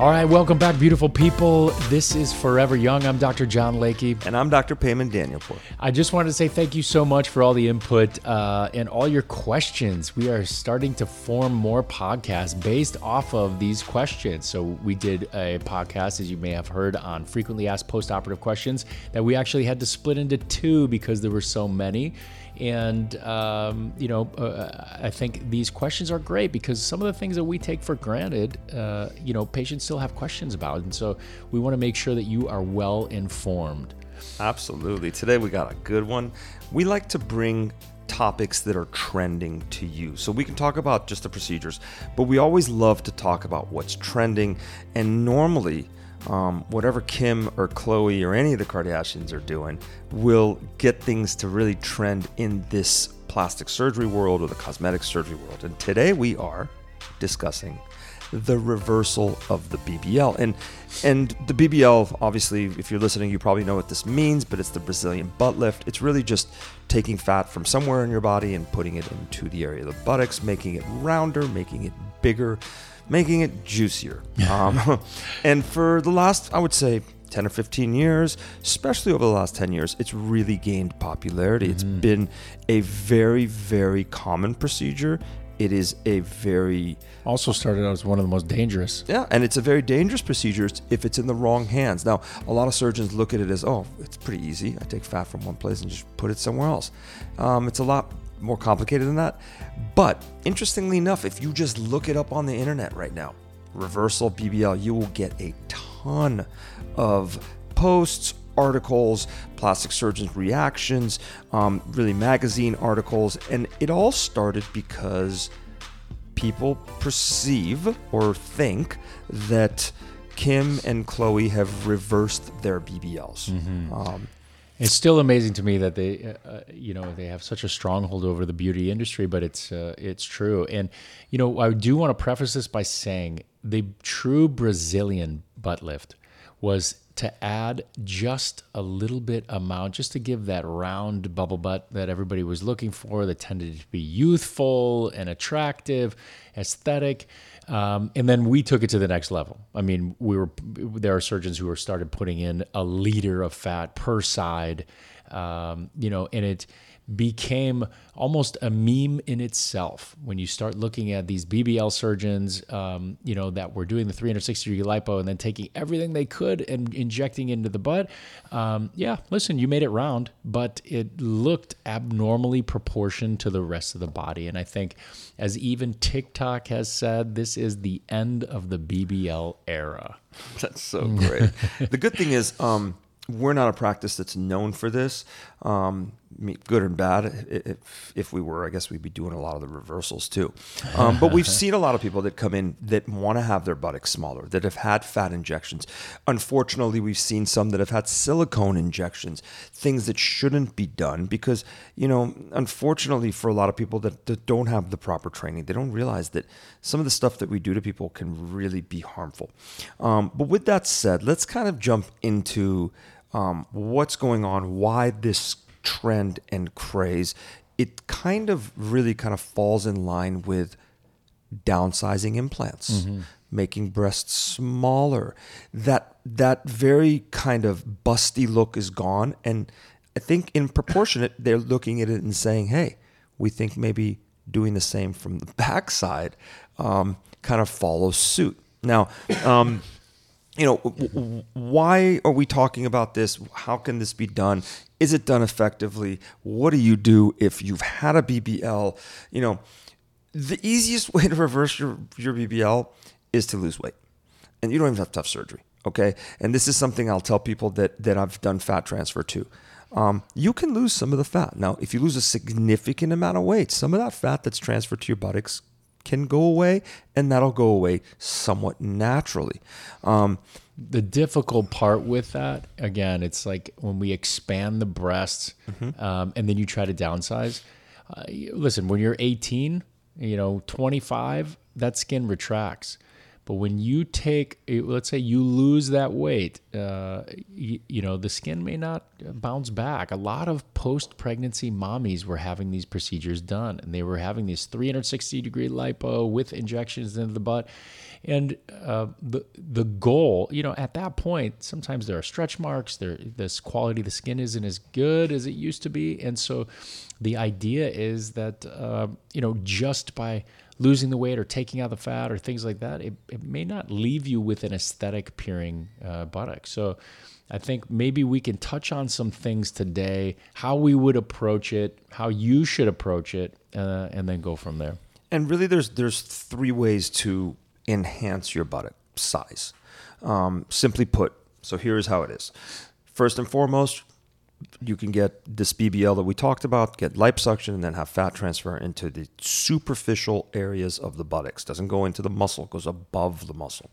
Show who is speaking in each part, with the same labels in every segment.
Speaker 1: All right, welcome back, beautiful people. This is Forever Young. I'm Dr. John Layke.
Speaker 2: And I'm Dr. Payman Danielpour.
Speaker 1: I just wanted to say thank you so much for all the input uh, and all your questions. We are starting to form more podcasts based off of these questions. So, we did a podcast, as you may have heard, on frequently asked post operative questions that we actually had to split into two because there were so many. And, um, you know, uh, I think these questions are great because some of the things that we take for granted, uh, you know, patients still have questions about. And so we want to make sure that you are well informed.
Speaker 2: Absolutely. Today we got a good one. We like to bring topics that are trending to you. So we can talk about just the procedures, but we always love to talk about what's trending. And normally, um, whatever Kim or Chloe or any of the Kardashians are doing will get things to really trend in this plastic surgery world or the cosmetic surgery world. And today we are discussing the reversal of the BBL. And and the BBL, obviously, if you're listening, you probably know what this means, but it's the Brazilian butt lift. It's really just taking fat from somewhere in your body and putting it into the area of the buttocks, making it rounder, making it bigger, making it juicier. um, and for the last, I would say, 10 or 15 years, especially over the last 10 years, it's really gained popularity. Mm-hmm. It's been a very, very common procedure. It is a very.
Speaker 1: Also started out as one of the most dangerous.
Speaker 2: Yeah, and it's a very dangerous procedure if it's in the wrong hands. Now, a lot of surgeons look at it as, oh, it's pretty easy. I take fat from one place and just put it somewhere else. Um, it's a lot more complicated than that. But interestingly enough, if you just look it up on the internet right now, reversal BBL, you will get a ton of posts, articles, plastic surgeons' reactions, um, really magazine articles, and it all started because people perceive or think that Kim and Chloe have reversed their BBLs. Mm-hmm. Um,
Speaker 1: it's still amazing to me that they, uh, uh, you know, they have such a stronghold over the beauty industry, but it's uh, it's true. And you know, I do want to preface this by saying the true Brazilian butt lift was to add just a little bit amount, just to give that round bubble butt that everybody was looking for, that tended to be youthful and attractive, aesthetic. Um, and then we took it to the next level. I mean, we were there are surgeons who are started putting in a liter of fat per side, um, you know, and it became almost a meme in itself when you start looking at these BBL surgeons, um, you know, that were doing the 360 degree lipo and then taking everything they could and injecting into the butt. Um, yeah, listen, you made it round, but it looked abnormally proportioned to the rest of the body. And I think, as even TikTok has said, this is the end of the BBL era.
Speaker 2: That's so great. the good thing is, um, we're not a practice that's known for this. Um, good and bad. If, if we were, I guess we'd be doing a lot of the reversals too. Um, but we've seen a lot of people that come in that want to have their buttocks smaller, that have had fat injections. Unfortunately, we've seen some that have had silicone injections, things that shouldn't be done because, you know, unfortunately for a lot of people that, that don't have the proper training, they don't realize that some of the stuff that we do to people can really be harmful. Um, but with that said, let's kind of jump into um, what's going on, why this trend and craze. It kind of really kind of falls in line with downsizing implants, mm-hmm. making breasts smaller. That that very kind of busty look is gone, and I think in proportionate, they're looking at it and saying, hey, we think maybe doing the same from the backside um, kind of follows suit. Now, um, you know, why are we talking about this? How can this be done? Is it done effectively? What do you do if you've had a BBL? You know, the easiest way to reverse your, your BBL is to lose weight. And you don't even have tough surgery. Okay. And this is something I'll tell people that, that I've done fat transfer to. Um, you can lose some of the fat. Now, if you lose a significant amount of weight, some of that fat that's transferred to your buttocks can go away, and that'll go away somewhat naturally. Um,
Speaker 1: the difficult part with that, again, it's like when we expand the breasts
Speaker 2: Mm-hmm.
Speaker 1: um, and then you try to downsize. Uh, listen, when you're 18, you know, 25, that skin retracts. But when you take, let's say you lose that weight, uh, you, you know, the skin may not bounce back. A lot of post pregnancy mommies were having these procedures done and they were having these 360 degree lipo with injections into the butt. And uh, the the goal, you know, at that point, sometimes there are stretch marks. There, this quality of the skin isn't as good as it used to be, and so the idea is that uh, you know just by losing the weight or taking out the fat or things like that, it, it may not leave you with an aesthetic appearing uh, buttock. So I think maybe we can touch on some things today, how we would approach it, how you should approach it, uh, and then go from there.
Speaker 2: and really, there's there's three ways to enhance your buttock size. Um, simply put, so here's how it is. First and foremost, you can get this BBL that we talked about, get liposuction, and then have fat transfer into the superficial areas of the buttocks. Doesn't go into the muscle, goes above the muscle.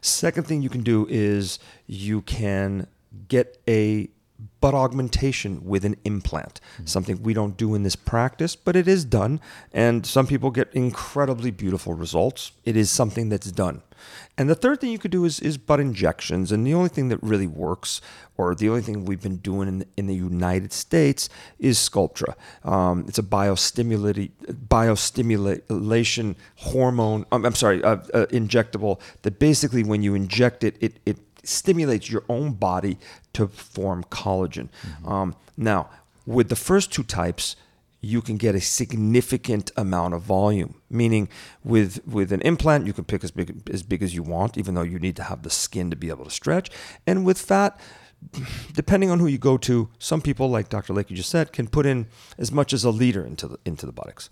Speaker 2: Second thing you can do is you can get a butt augmentation with an implant. Mm-hmm. Something we don't do in this practice, but it is done. And some people get incredibly beautiful results. It is something that's done. And the third thing you could do is, is butt injections. And the only thing that really works, or the only thing we've been doing in the, in the United States, is Sculptra. Um, it's a biostimulati- biostimulation hormone, um, I'm sorry, uh, uh, injectable that basically when you inject it, it, it stimulates your own body to form collagen. Um, now, with the first two types, you can get a significant amount of volume. Meaning, with with an implant, you can pick as big as big as you want, even though you need to have the skin to be able to stretch. And with fat, depending on who you go to, some people, like Dr. Layke, you just said, can put in as much as a liter into the into the buttocks.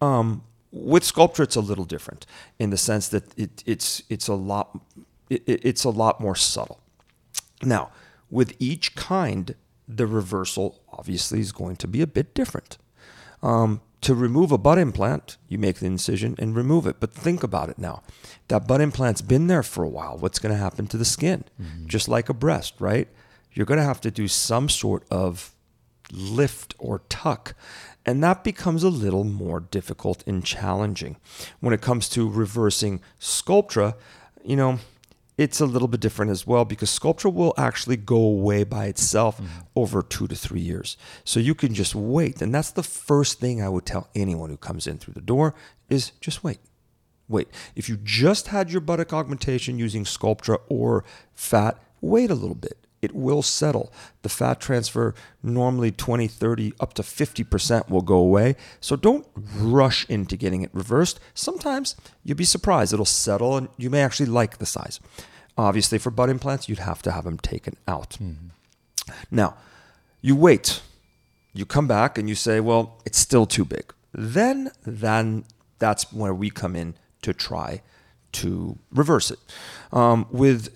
Speaker 2: Um, with Sculptra, it's a little different in the sense that it, it's it's a lot it, it's a lot more subtle. Now, with each kind, the reversal obviously is going to be a bit different. Um, to remove a butt implant, you make the incision and remove it. But think about it now. That butt implant's been there for a while. What's going to happen to the skin? Just like a breast, right? You're going to have to do some sort of lift or tuck. And that becomes a little more difficult and challenging. When it comes to reversing Sculptra, you know, it's a little bit different as well because Sculptra will actually go away by itself mm-hmm. over two to three years. So you can just wait. And that's the first thing I would tell anyone who comes in through the door is just wait. Wait. If you just had your buttock augmentation using Sculptra or fat, wait a little bit. It will settle. The fat transfer, normally 20, 30, up to 50% will go away. So don't rush into getting it reversed. Sometimes you'll be surprised. It'll settle and you may actually like the size. Obviously, for butt implants, you'd have to have them taken out. Now, you wait. You come back and you say, well, it's still too big. Then, then that's where we come in to try to reverse it. Um, with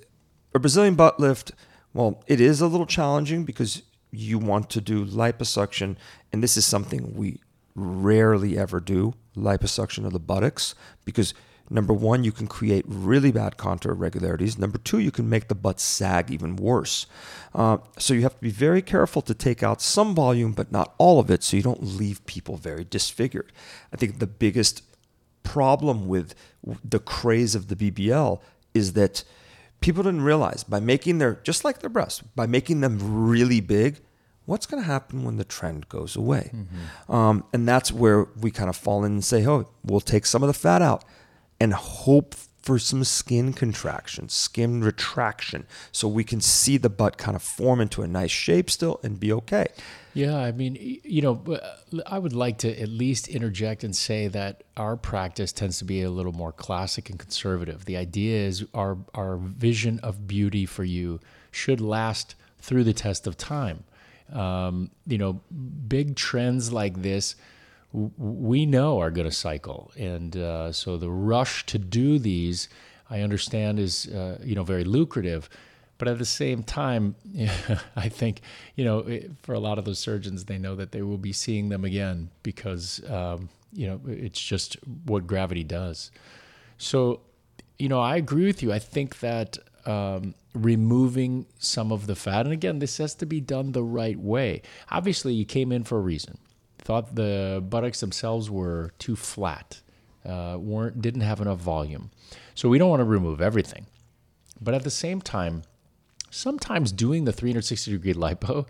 Speaker 2: a Brazilian butt lift, well, it is a little challenging because you want to do liposuction, and this is something we rarely ever do liposuction of the buttocks because number one, you can create really bad contour irregularities. Number two, you can make the butt sag even worse. Uh, so you have to be very careful to take out some volume, but not all of it, so you don't leave people very disfigured. I think the biggest problem with the craze of the BBL is that people didn't realize by making their just like their breasts by making them really big what's going to happen when the trend goes away? Um, and that's where we kind of fall in and say oh we'll take some of the fat out and hope for some skin contraction, skin retraction, so we can see the butt kind of form into a nice shape still and be okay.
Speaker 1: Yeah, I mean, you know, I would like to at least interject and say that our practice tends to be a little more classic and conservative. The idea is our our vision of beauty for you should last through the test of time. Um, you know, big trends like this we know are going to cycle, and uh, so the rush to do these, I understand, is uh, you know very lucrative. But at the same time, I think you know for a lot of those surgeons, they know that they will be seeing them again because um, you know it's just what gravity does. So, you know, I agree with you. I think that um, removing some of the fat, and again, this has to be done the right way. Obviously, you came in for a reason thought the buttocks themselves were too flat, uh, weren't didn't have enough volume. So we don't want to remove everything, but at the same time, sometimes doing the 360 degree lipo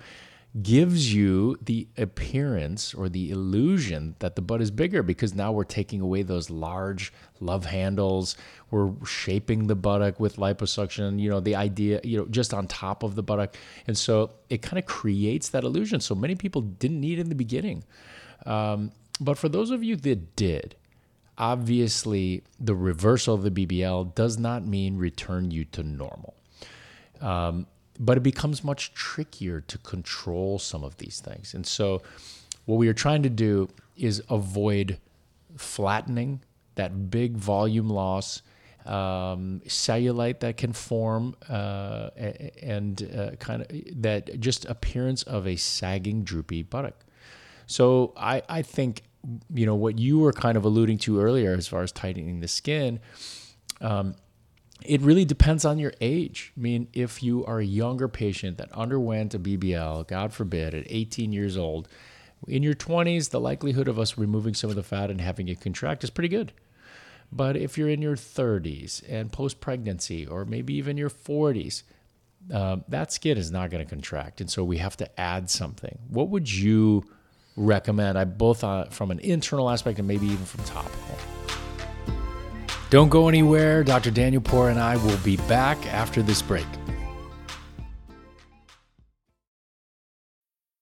Speaker 1: gives you the appearance or the illusion that the butt is bigger because now we're taking away those large love handles. We're shaping the buttock with liposuction, you know, the idea, you know, just on top of the buttock. And so it kind of creates that illusion. So many people didn't need it in the beginning. Um, but for those of you that did, obviously the reversal of the BBL does not mean return you to normal. Um, but it becomes much trickier to control some of these things. And so, what we are trying to do is avoid flattening that big volume loss, um, cellulite that can form, uh, and uh, kind of that just appearance of a sagging, droopy buttock. So, I, I think you know what you were kind of alluding to earlier as far as tightening the skin. Um, it really depends on your age. I mean, if you are a younger patient that underwent a BBL, God forbid, at 18 years old, in your 20s, the likelihood of us removing some of the fat and having it contract is pretty good. But if you're in your 30s and post pregnancy, or maybe even your 40s, uh, that skin is not going to contract. And so we have to add something. What would you recommend? I both uh, from an internal aspect and maybe even from topical. Don't go anywhere. Dr. Danielpour and I will be back after this break.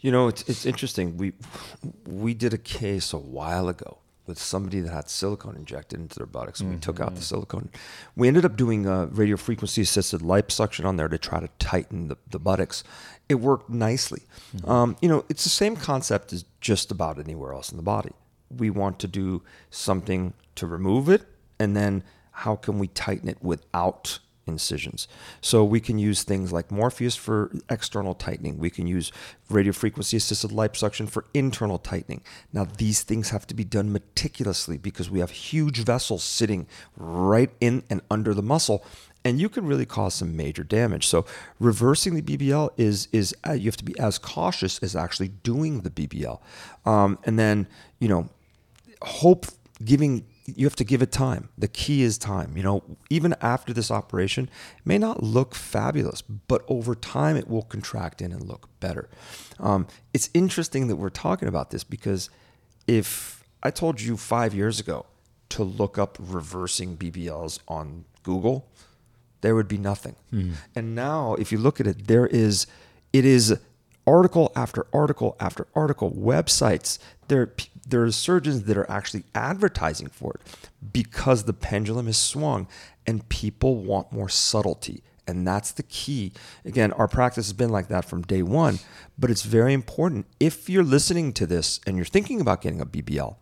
Speaker 2: You know, it's it's interesting. We we did a case a while ago with somebody that had silicone injected into their buttocks. And mm-hmm. We took out the mm-hmm. silicone. We ended up doing a radio frequency assisted liposuction on there to try to tighten the, the buttocks. It worked nicely. Mm-hmm. Um, you know, it's the same concept as just about anywhere else in the body. We want to do something to remove it, and then how can we tighten it without incisions. So we can use things like Morpheus for external tightening. We can use radiofrequency assisted liposuction for internal tightening. Now these things have to be done meticulously because we have huge vessels sitting right in and under the muscle and you can really cause some major damage. So reversing the BBL is is uh, you have to be as cautious as actually doing the BBL, um, and then you know hope giving you have to give it time. The key is time. You know, even after this operation, it may not look fabulous, but over time it will contract in and look better. Um, it's interesting that we're talking about this because if I told you five years ago to look up reversing BBLs on Google, there would be nothing. Mm. And now, if you look at it, there is, it is article after article after article, websites. There, there are surgeons that are actually advertising for it because the pendulum has swung and people want more subtlety. And that's the key. Again, our practice has been like that from day one, but it's very important. If you're listening to this and you're thinking about getting a BBL,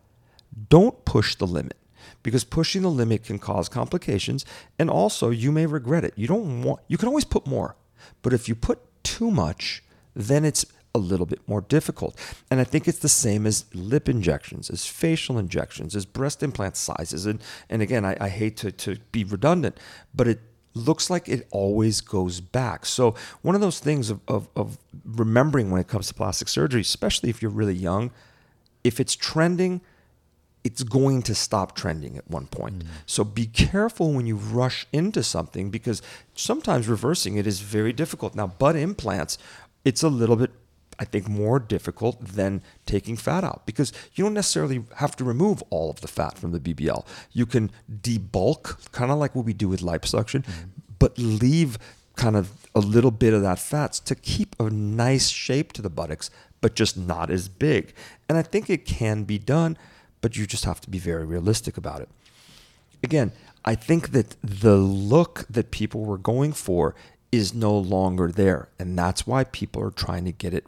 Speaker 2: don't push the limit because pushing the limit can cause complications and also you may regret it. You don't want you can always put more. But if you put too much, then it's a little bit more difficult. And I think it's the same as lip injections, as facial injections, as breast implant sizes. And, and again, I, I hate to, to be redundant, but it looks like it always goes back. So, one of those things of, of, of remembering when it comes to plastic surgery, especially if you're really young, if it's trending, it's going to stop trending at one point. Mm. So be careful when you rush into something because sometimes reversing it is very difficult. Now, butt implants, it's a little bit I think more difficult than taking fat out because you don't necessarily have to remove all of the fat from the BBL. You can debulk, kind of like what we do with liposuction, mm but leave kind of a little bit of that fat to keep a nice shape to the buttocks, but just not as big. And I think it can be done but you just have to be very realistic about it. Again, I think that the look that people were going for is no longer there. And that's why people are trying to get it,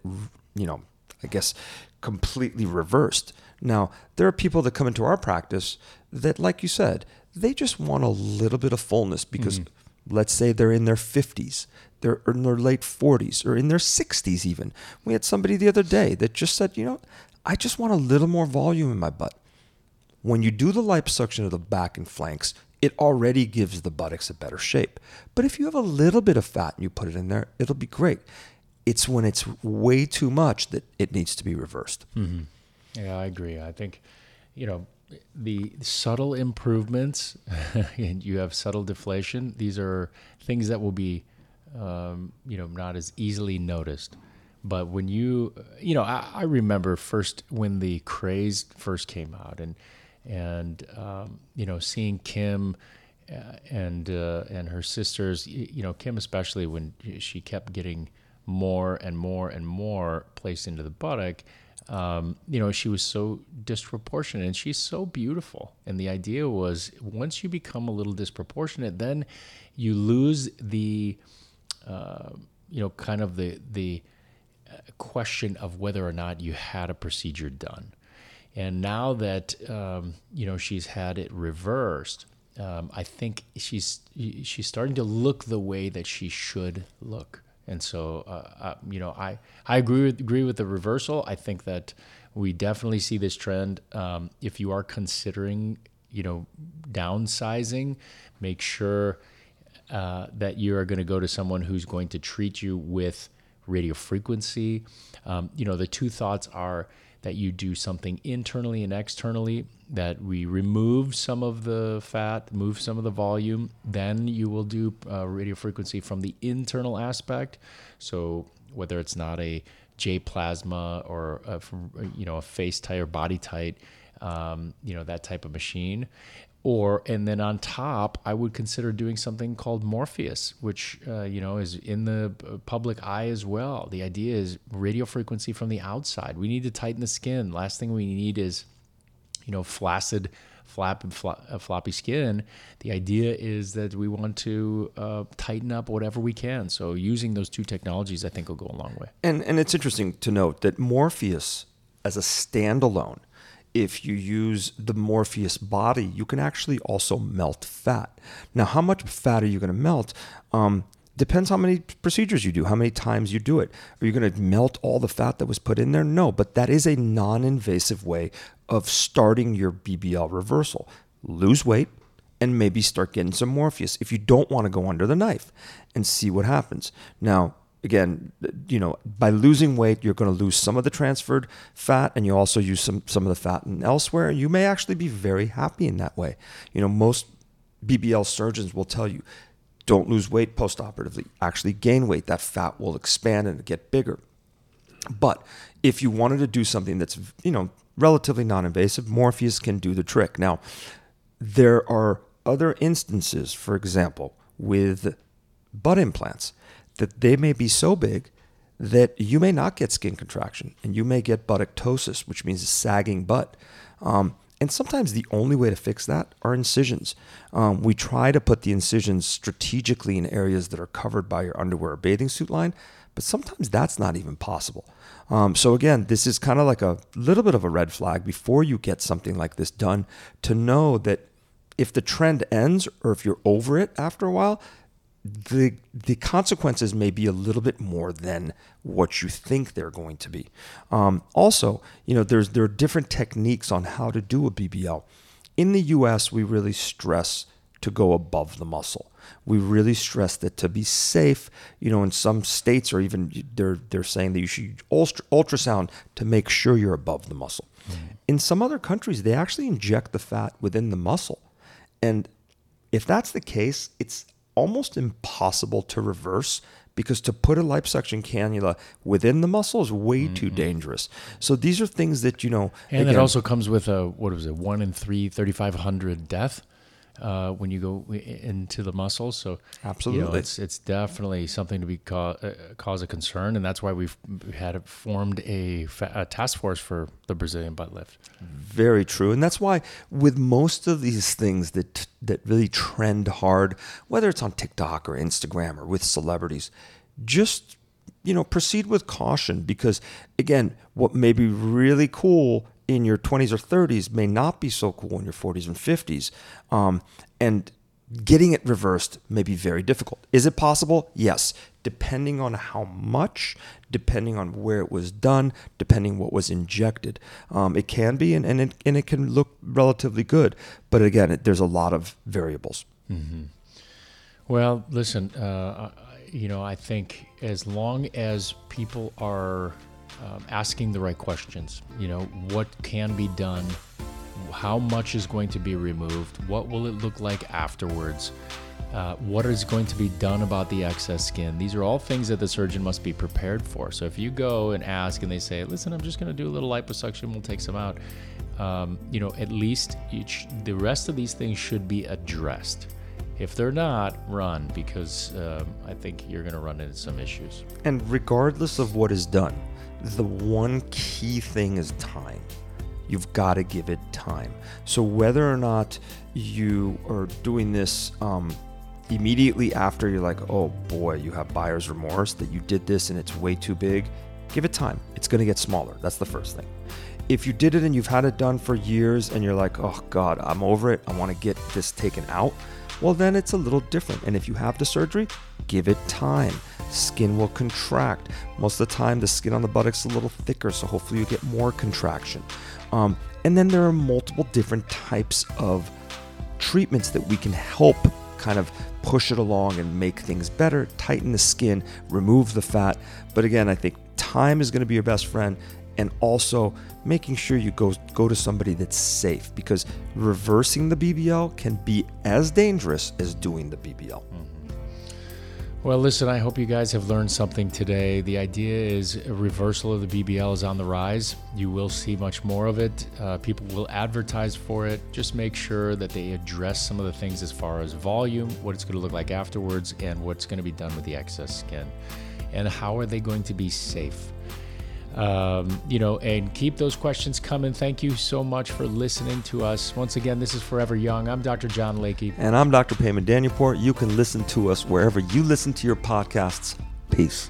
Speaker 2: you know, I guess completely reversed. Now, there are people that come into our practice that, like you said, they just want a little bit of fullness because mm-hmm. let's say they're in their 50s, they're in their late 40s, or in their 60s even. We had somebody the other day that just said, you know, I just want a little more volume in my butt. When you do the liposuction of the back and flanks, it already gives the buttocks a better shape. But if you have a little bit of fat and you put it in there, it'll be great. It's when it's way too much that it needs to be reversed.
Speaker 1: Mm-hmm. Yeah, I agree. I think, you know, the subtle improvements and you have subtle deflation, these are things that will be, um, you know, not as easily noticed. But when you, you know, I, I remember first when the craze first came out and, and um, you know seeing Kim uh, and uh, and her sisters, you know Kim especially when she kept getting more and more and more placed into the buttock. Um, you know, she was so disproportionate and she's so beautiful. And the idea was once you become a little disproportionate, then you lose the, uh, you know, kind of the, the uh, question of whether or not you had a procedure done. And now that um, you know she's had it reversed, um, I think she's she's starting to look the way that she should look. And so, uh, uh, you know, I I agree with, agree with the reversal. I think that we definitely see this trend. Um, if you are considering, you know, downsizing, make sure uh, that you are going to go to someone who's going to treat you with radio frequency. Um, you know, the two thoughts are that you do something internally and externally, that we remove some of the fat, move some of the volume. Then you will do uh, radio frequency from the internal aspect. So whether it's not a J plasma or a, you know a FaceTite or BodyTite, um, you know that type of machine, or and then on top i would consider doing something called morpheus which uh, you know is in the uh, public eye as well. The idea is radio frequency from the outside. We need to tighten the skin. Last thing we need is you know flaccid flap and uh, floppy skin. The idea is that we want to uh, tighten up whatever we can. So using those two technologies i think will go a long way.
Speaker 2: And and it's interesting to note that morpheus as a standalone if you use the Morpheus body, you can actually also melt fat. Now, how much fat are you going to melt? Um, depends how many procedures you do, how many times you do it. Are you going to melt all the fat that was put in there? No, but that is a non invasive way of starting your BBL reversal. Lose weight and maybe start getting some Morpheus if you don't want to go under the knife and see what happens. Now, again, you know, by losing weight, you're going to lose some of the transferred fat, and you also use some some of the fat and elsewhere. You may actually be very happy in that way. You know, most BBL surgeons will tell you, don't lose weight postoperatively. Actually, gain weight. That fat will expand and get bigger. But if you wanted to do something that's you know relatively non-invasive, Morpheus can do the trick. Now, there are other instances, for example, with butt implants that they may be so big that you may not get skin contraction and you may get buttoctosis, which means a sagging butt. Um, and sometimes the only way to fix that are incisions. Um, we try to put the incisions strategically in areas that are covered by your underwear or bathing suit line, but sometimes that's not even possible. Um, so, again, this is kind of like a little bit of a red flag before you get something like this done to know that if the trend ends or if you're over it after a while, the the consequences may be a little bit more than what you think they're going to be. Um, also, you know, there's there are different techniques on how to do a BBL. In the U.S., we really stress to go above the muscle. We really stress that to be safe, you know, in some states or even they're they're saying that you should ultrasound to make sure you're above the muscle. Mm-hmm. In some other countries, they actually inject the fat within the muscle, and if that's the case, it's almost impossible to reverse because to put a liposuction cannula within the muscle is way mm-hmm. too dangerous. So these are things that you know.
Speaker 1: And again, it also comes with a what was it, one in three, thirty five hundred death uh, when you go into the muscles. So
Speaker 2: absolutely,
Speaker 1: you know, it's it's definitely something to be ca- uh, cause a concern, and that's why we've had formed a, fa- a, task force for the Brazilian butt lift.
Speaker 2: Very true, and that's why with most of these things that that really trend hard, whether it's on TikTok or Instagram or with celebrities, just you know proceed with caution because again, what may be really cool in your 20s or 30s may not be so cool in your 40s and 50s. Um, and getting it reversed may be very difficult. Is it possible? Yes. Depending on how much, depending on where it was done, depending what was injected, um, it can be, and, and, it, and it can look relatively good. But again, it, there's a lot of variables.
Speaker 1: Mm-hmm. Well, listen, uh, you know, I think as long as people are um, asking the right questions. You know, what can be done? How much is going to be removed? What will it look like afterwards? Uh, what is going to be done about the excess skin? These are all things that the surgeon must be prepared for. So if you go and ask and they say, listen, I'm just going to do a little liposuction, we'll take some out, um, you know, at least each, the rest of these things should be addressed. If they're not, run because um, I think you're going to run into some issues.
Speaker 2: And regardless of what is done, the one key thing is time. You've got to give it time. So whether or not you are doing this um, immediately after you're like, oh boy, you have buyer's remorse that you did this and it's way too big, give it time. It's going to get smaller. That's the first thing. If you did it and you've had it done for years and you're like, oh God, I'm over it, I want to get this taken out, well, then it's a little different. And if you have the surgery, give it time skin will contract. Most of the time, the skin on the buttocks is a little thicker, so hopefully you get more contraction. Um, and then there are multiple different types of treatments that we can help kind of push it along and make things better, tighten the skin, remove the fat. But again, I think time is going to be your best friend and also making sure you go go to somebody that's safe because reversing the BBL can be as dangerous as doing the BBL. Mm-hmm.
Speaker 1: Well, listen, I hope you guys have learned something today. The idea is a reversal of the BBL is on the rise. You will see much more of it. Uh, people will advertise for it. Just make sure that they address some of the things as far as volume, what it's going to look like afterwards, and what's going to be done with the excess skin. And how are they going to be safe? Um, you know, and keep those questions coming. Thank you so much for listening to us. Once again, this is Forever Young. I'm Dr. John Layke.
Speaker 2: And I'm Dr. Payman Danielpour. You can listen to us wherever you listen to your podcasts. Peace.